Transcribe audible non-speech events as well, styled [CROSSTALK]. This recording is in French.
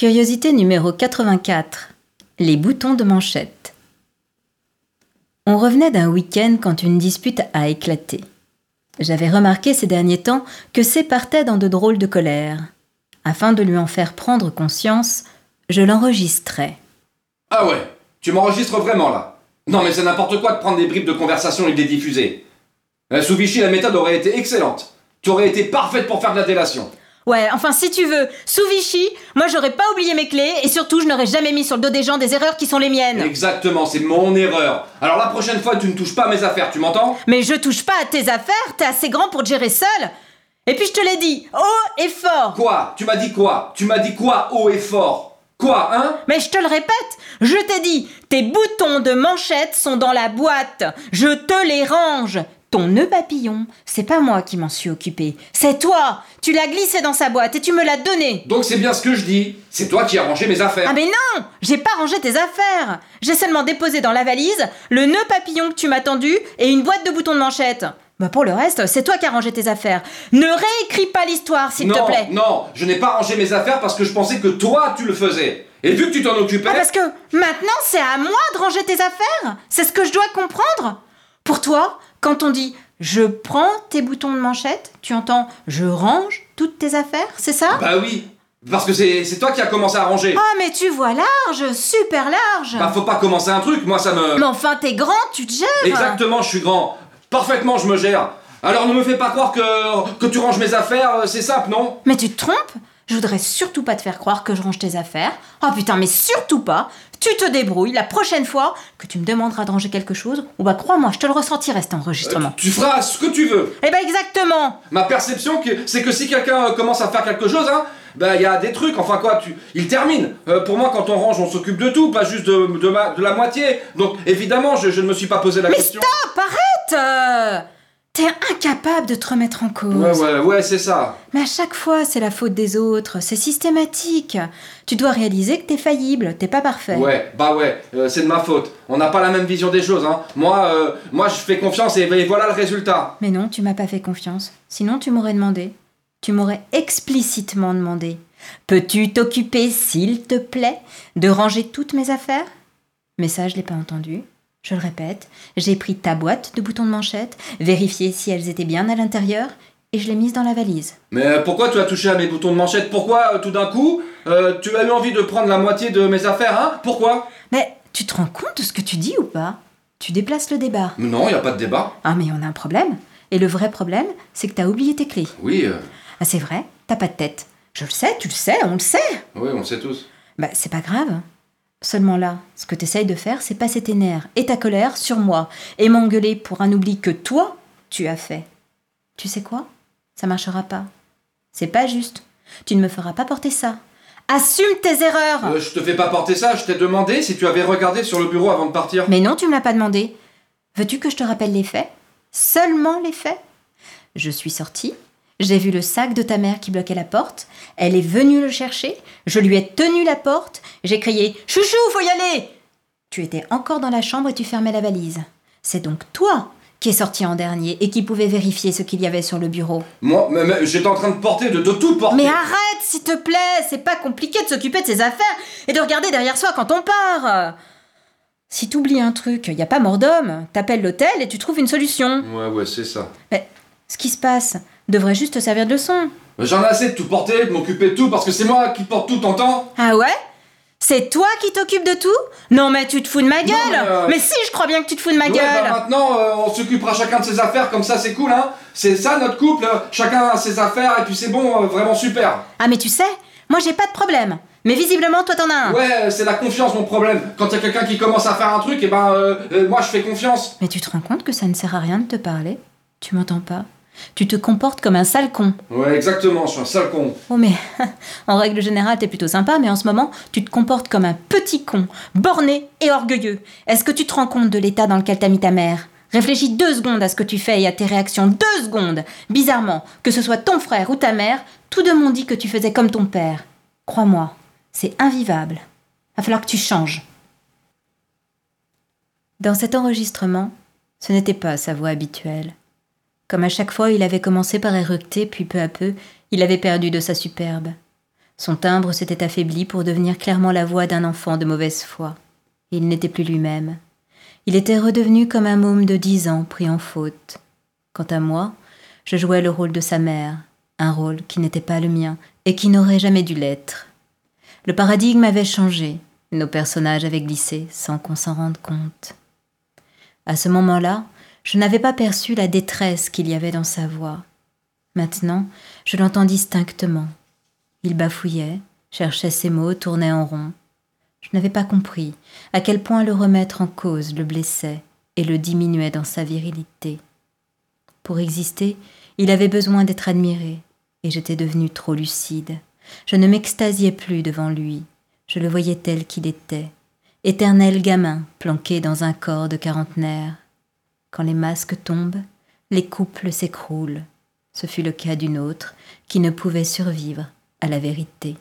Curiosité numéro 84. Les boutons de manchette. On revenait d'un week-end quand une dispute a éclaté. J'avais remarqué ces derniers temps que C partait dans de drôles de colère. Afin de lui en faire prendre conscience, je l'enregistrais. Ah ouais, tu m'enregistres vraiment là Non mais c'est n'importe quoi de prendre des bribes de conversation et de les diffuser. Euh, sous Vichy, la méthode aurait été excellente. Tu aurais été parfaite pour faire de la délation. Ouais, enfin si tu veux, sous Vichy, moi j'aurais pas oublié mes clés et surtout je n'aurais jamais mis sur le dos des gens des erreurs qui sont les miennes. Exactement, c'est mon erreur. Alors la prochaine fois, tu ne touches pas à mes affaires, tu m'entends? Mais je touche pas à tes affaires, t'es assez grand pour te gérer seul. Et puis je te l'ai dit, haut et fort. Quoi? Tu m'as dit quoi? Tu m'as dit quoi haut et fort? Quoi, hein? Mais je te le répète, je t'ai dit, tes boutons de manchette sont dans la boîte. Je te les range. Ton nœud papillon, c'est pas moi qui m'en suis occupé, c'est toi Tu l'as glissé dans sa boîte et tu me l'as donné Donc c'est bien ce que je dis. C'est toi qui as rangé mes affaires. Ah mais non J'ai pas rangé tes affaires J'ai seulement déposé dans la valise le nœud papillon que tu m'as tendu et une boîte de boutons de manchette. Bah pour le reste, c'est toi qui as rangé tes affaires. Ne réécris pas l'histoire, s'il te plaît. Non, je n'ai pas rangé mes affaires parce que je pensais que toi tu le faisais. Et vu que tu t'en occupais. Ah parce que maintenant c'est à moi de ranger tes affaires C'est ce que je dois comprendre Pour toi, quand on dit je prends tes boutons de manchette, tu entends je range toutes tes affaires, c'est ça? Bah oui, parce que c'est toi qui as commencé à ranger. Ah mais tu vois large, super large Bah faut pas commencer un truc, moi ça me... Mais enfin t'es grand, tu te gères Exactement, je suis grand. Parfaitement je me gère. Alors ne me fais pas croire que, que tu ranges mes affaires, c'est simple, non? Mais tu te trompes je voudrais surtout pas te faire croire que je range tes affaires. Oh putain, mais surtout pas Tu te débrouilles la prochaine fois que tu me demanderas de ranger quelque chose, ou bah crois-moi, je te le ressentirai cet enregistrement. Euh, tu feras ce que tu veux Eh bah exactement Ma perception, c'est que si quelqu'un euh, commence à faire quelque chose, hein, bah il y a des trucs, enfin quoi, tu, il termine. Euh, pour moi, quand on range, on s'occupe de tout, pas juste de, de, la moitié. Donc évidemment, je, je, ne me suis pas posé la question. Mais stop, arrête T'es incapable de te remettre en cause. Ouais, ouais, ouais, c'est ça. Mais à chaque fois, c'est la faute des autres. C'est systématique. Tu dois réaliser que t'es faillible, t'es pas parfait. Ouais, bah ouais, euh, c'est de ma faute. On n'a pas la même vision des choses, hein. Moi, euh, moi, je fais confiance et, et voilà le résultat. Mais non, tu m'as pas fait confiance. Sinon, tu m'aurais demandé. Tu m'aurais explicitement demandé. Peux-tu t'occuper, s'il te plaît, de ranger toutes mes affaires? Mais ça, je l'ai pas entendu. Je le répète, j'ai pris ta boîte de boutons de manchette, vérifié si elles étaient bien à l'intérieur, et je l'ai mise dans la valise. Mais euh, pourquoi tu as touché à mes boutons de manchette? Pourquoi, euh, tout d'un coup, euh, tu as eu envie de prendre la moitié de mes affaires, hein? Pourquoi? Mais tu te rends compte de ce que tu dis ou pas? Tu déplaces le débat. Non, il a pas de débat. Ah, mais on a un problème. Et le vrai problème, c'est que t'as oublié tes clés. Oui. Ah, c'est vrai, t'as pas de tête. Je le sais, tu le sais, on le sait. Oui, on le sait tous. Bah, c'est pas grave. Seulement là, ce que tu essayes de faire, c'est passer tes nerfs et ta colère sur moi et m'engueuler pour un oubli que toi, tu as fait. Tu sais quoi? Ça marchera pas. C'est pas juste. Tu ne me feras pas porter ça. Assume tes erreurs euh, Je te fais pas porter ça, je t'ai demandé si tu avais regardé sur le bureau avant de partir. Mais non, tu me l'as pas demandé. Veux-tu que je te rappelle les faits? Seulement les faits? Je suis sortie, j'ai vu le sac de ta mère qui bloquait la porte. Elle est venue le chercher. Je lui ai tenu la porte. J'ai crié Chouchou, faut y aller Tu étais encore dans la chambre et tu fermais la valise. C'est donc toi qui es sorti en dernier et qui pouvait vérifier ce qu'il y avait sur le bureau. Moi, mais, j'étais en train de porter, de, de, tout porter. Mais arrête, s'il te plaît C'est pas compliqué de s'occuper de ses affaires et de regarder derrière soi quand on part si t'oublies un truc, y a pas mort d'homme. T'appelles l'hôtel et tu trouves une solution. Ouais, ouais, c'est ça. Mais ce qui se passe, devrait juste te servir de leçon. J'en ai assez de tout porter, de m'occuper de tout, parce que c'est moi qui porte tout, t'entends Ah ouais? C'est toi qui t'occupes de tout? Non mais tu te fous de ma gueule. euh, mais, si, je crois bien que tu te fous de ma gueule. bah maintenant, euh, on s'occupera chacun de ses affaires, comme ça c'est cool, hein. C'est ça notre couple, chacun a ses affaires, et puis c'est bon, euh, vraiment super. Ah mais tu sais, moi j'ai pas de problème. Mais visiblement, toi t'en as un. Ouais, c'est la confiance mon problème. Quand y a quelqu'un qui commence à faire un truc, et eh ben moi je fais confiance. Mais tu te rends compte que ça ne sert à rien de te parler? Tu m'entends pas? Tu te comportes comme un sale con. Ouais, exactement, je suis un sale con. Oh, mais [LAUGHS] en règle générale, t'es plutôt sympa, mais en ce moment, tu te comportes comme un petit con, borné et orgueilleux. Est-ce que tu te rends compte de l'état dans lequel t'as mis ta mère? Réfléchis deux secondes à ce que tu fais et à tes réactions. Deux secondes Bizarrement, que ce soit ton frère ou ta mère, tout de monde dit que tu faisais comme ton père. Crois-moi, c'est invivable. Va falloir que tu changes. Dans cet enregistrement, ce n'était pas sa voix habituelle. Comme à chaque fois, il avait commencé par éructer, puis peu à peu, il avait perdu de sa superbe. Son timbre s'était affaibli pour devenir clairement la voix d'un enfant de mauvaise foi. Il n'était plus lui-même. Il était redevenu comme un môme de dix ans pris en faute. Quant à moi, je jouais le rôle de sa mère, un rôle qui n'était pas le mien et qui n'aurait jamais dû l'être. Le paradigme avait changé, nos personnages avaient glissé sans qu'on s'en rende compte. À ce moment-là, je n'avais pas perçu la détresse qu'il y avait dans sa voix. Maintenant, je l'entends distinctement. Il bafouillait, cherchait ses mots, tournait en rond. Je n'avais pas compris à quel point le remettre en cause le blessait et le diminuait dans sa virilité. Pour exister, il avait besoin d'être admiré, et j'étais devenue trop lucide. Je ne m'extasiais plus devant lui, je le voyais tel qu'il était, éternel gamin planqué dans un corps de quarantenaire. Quand les masques tombent, les couples s'écroulent. Ce fut le cas d'une autre qui ne pouvait survivre à la vérité.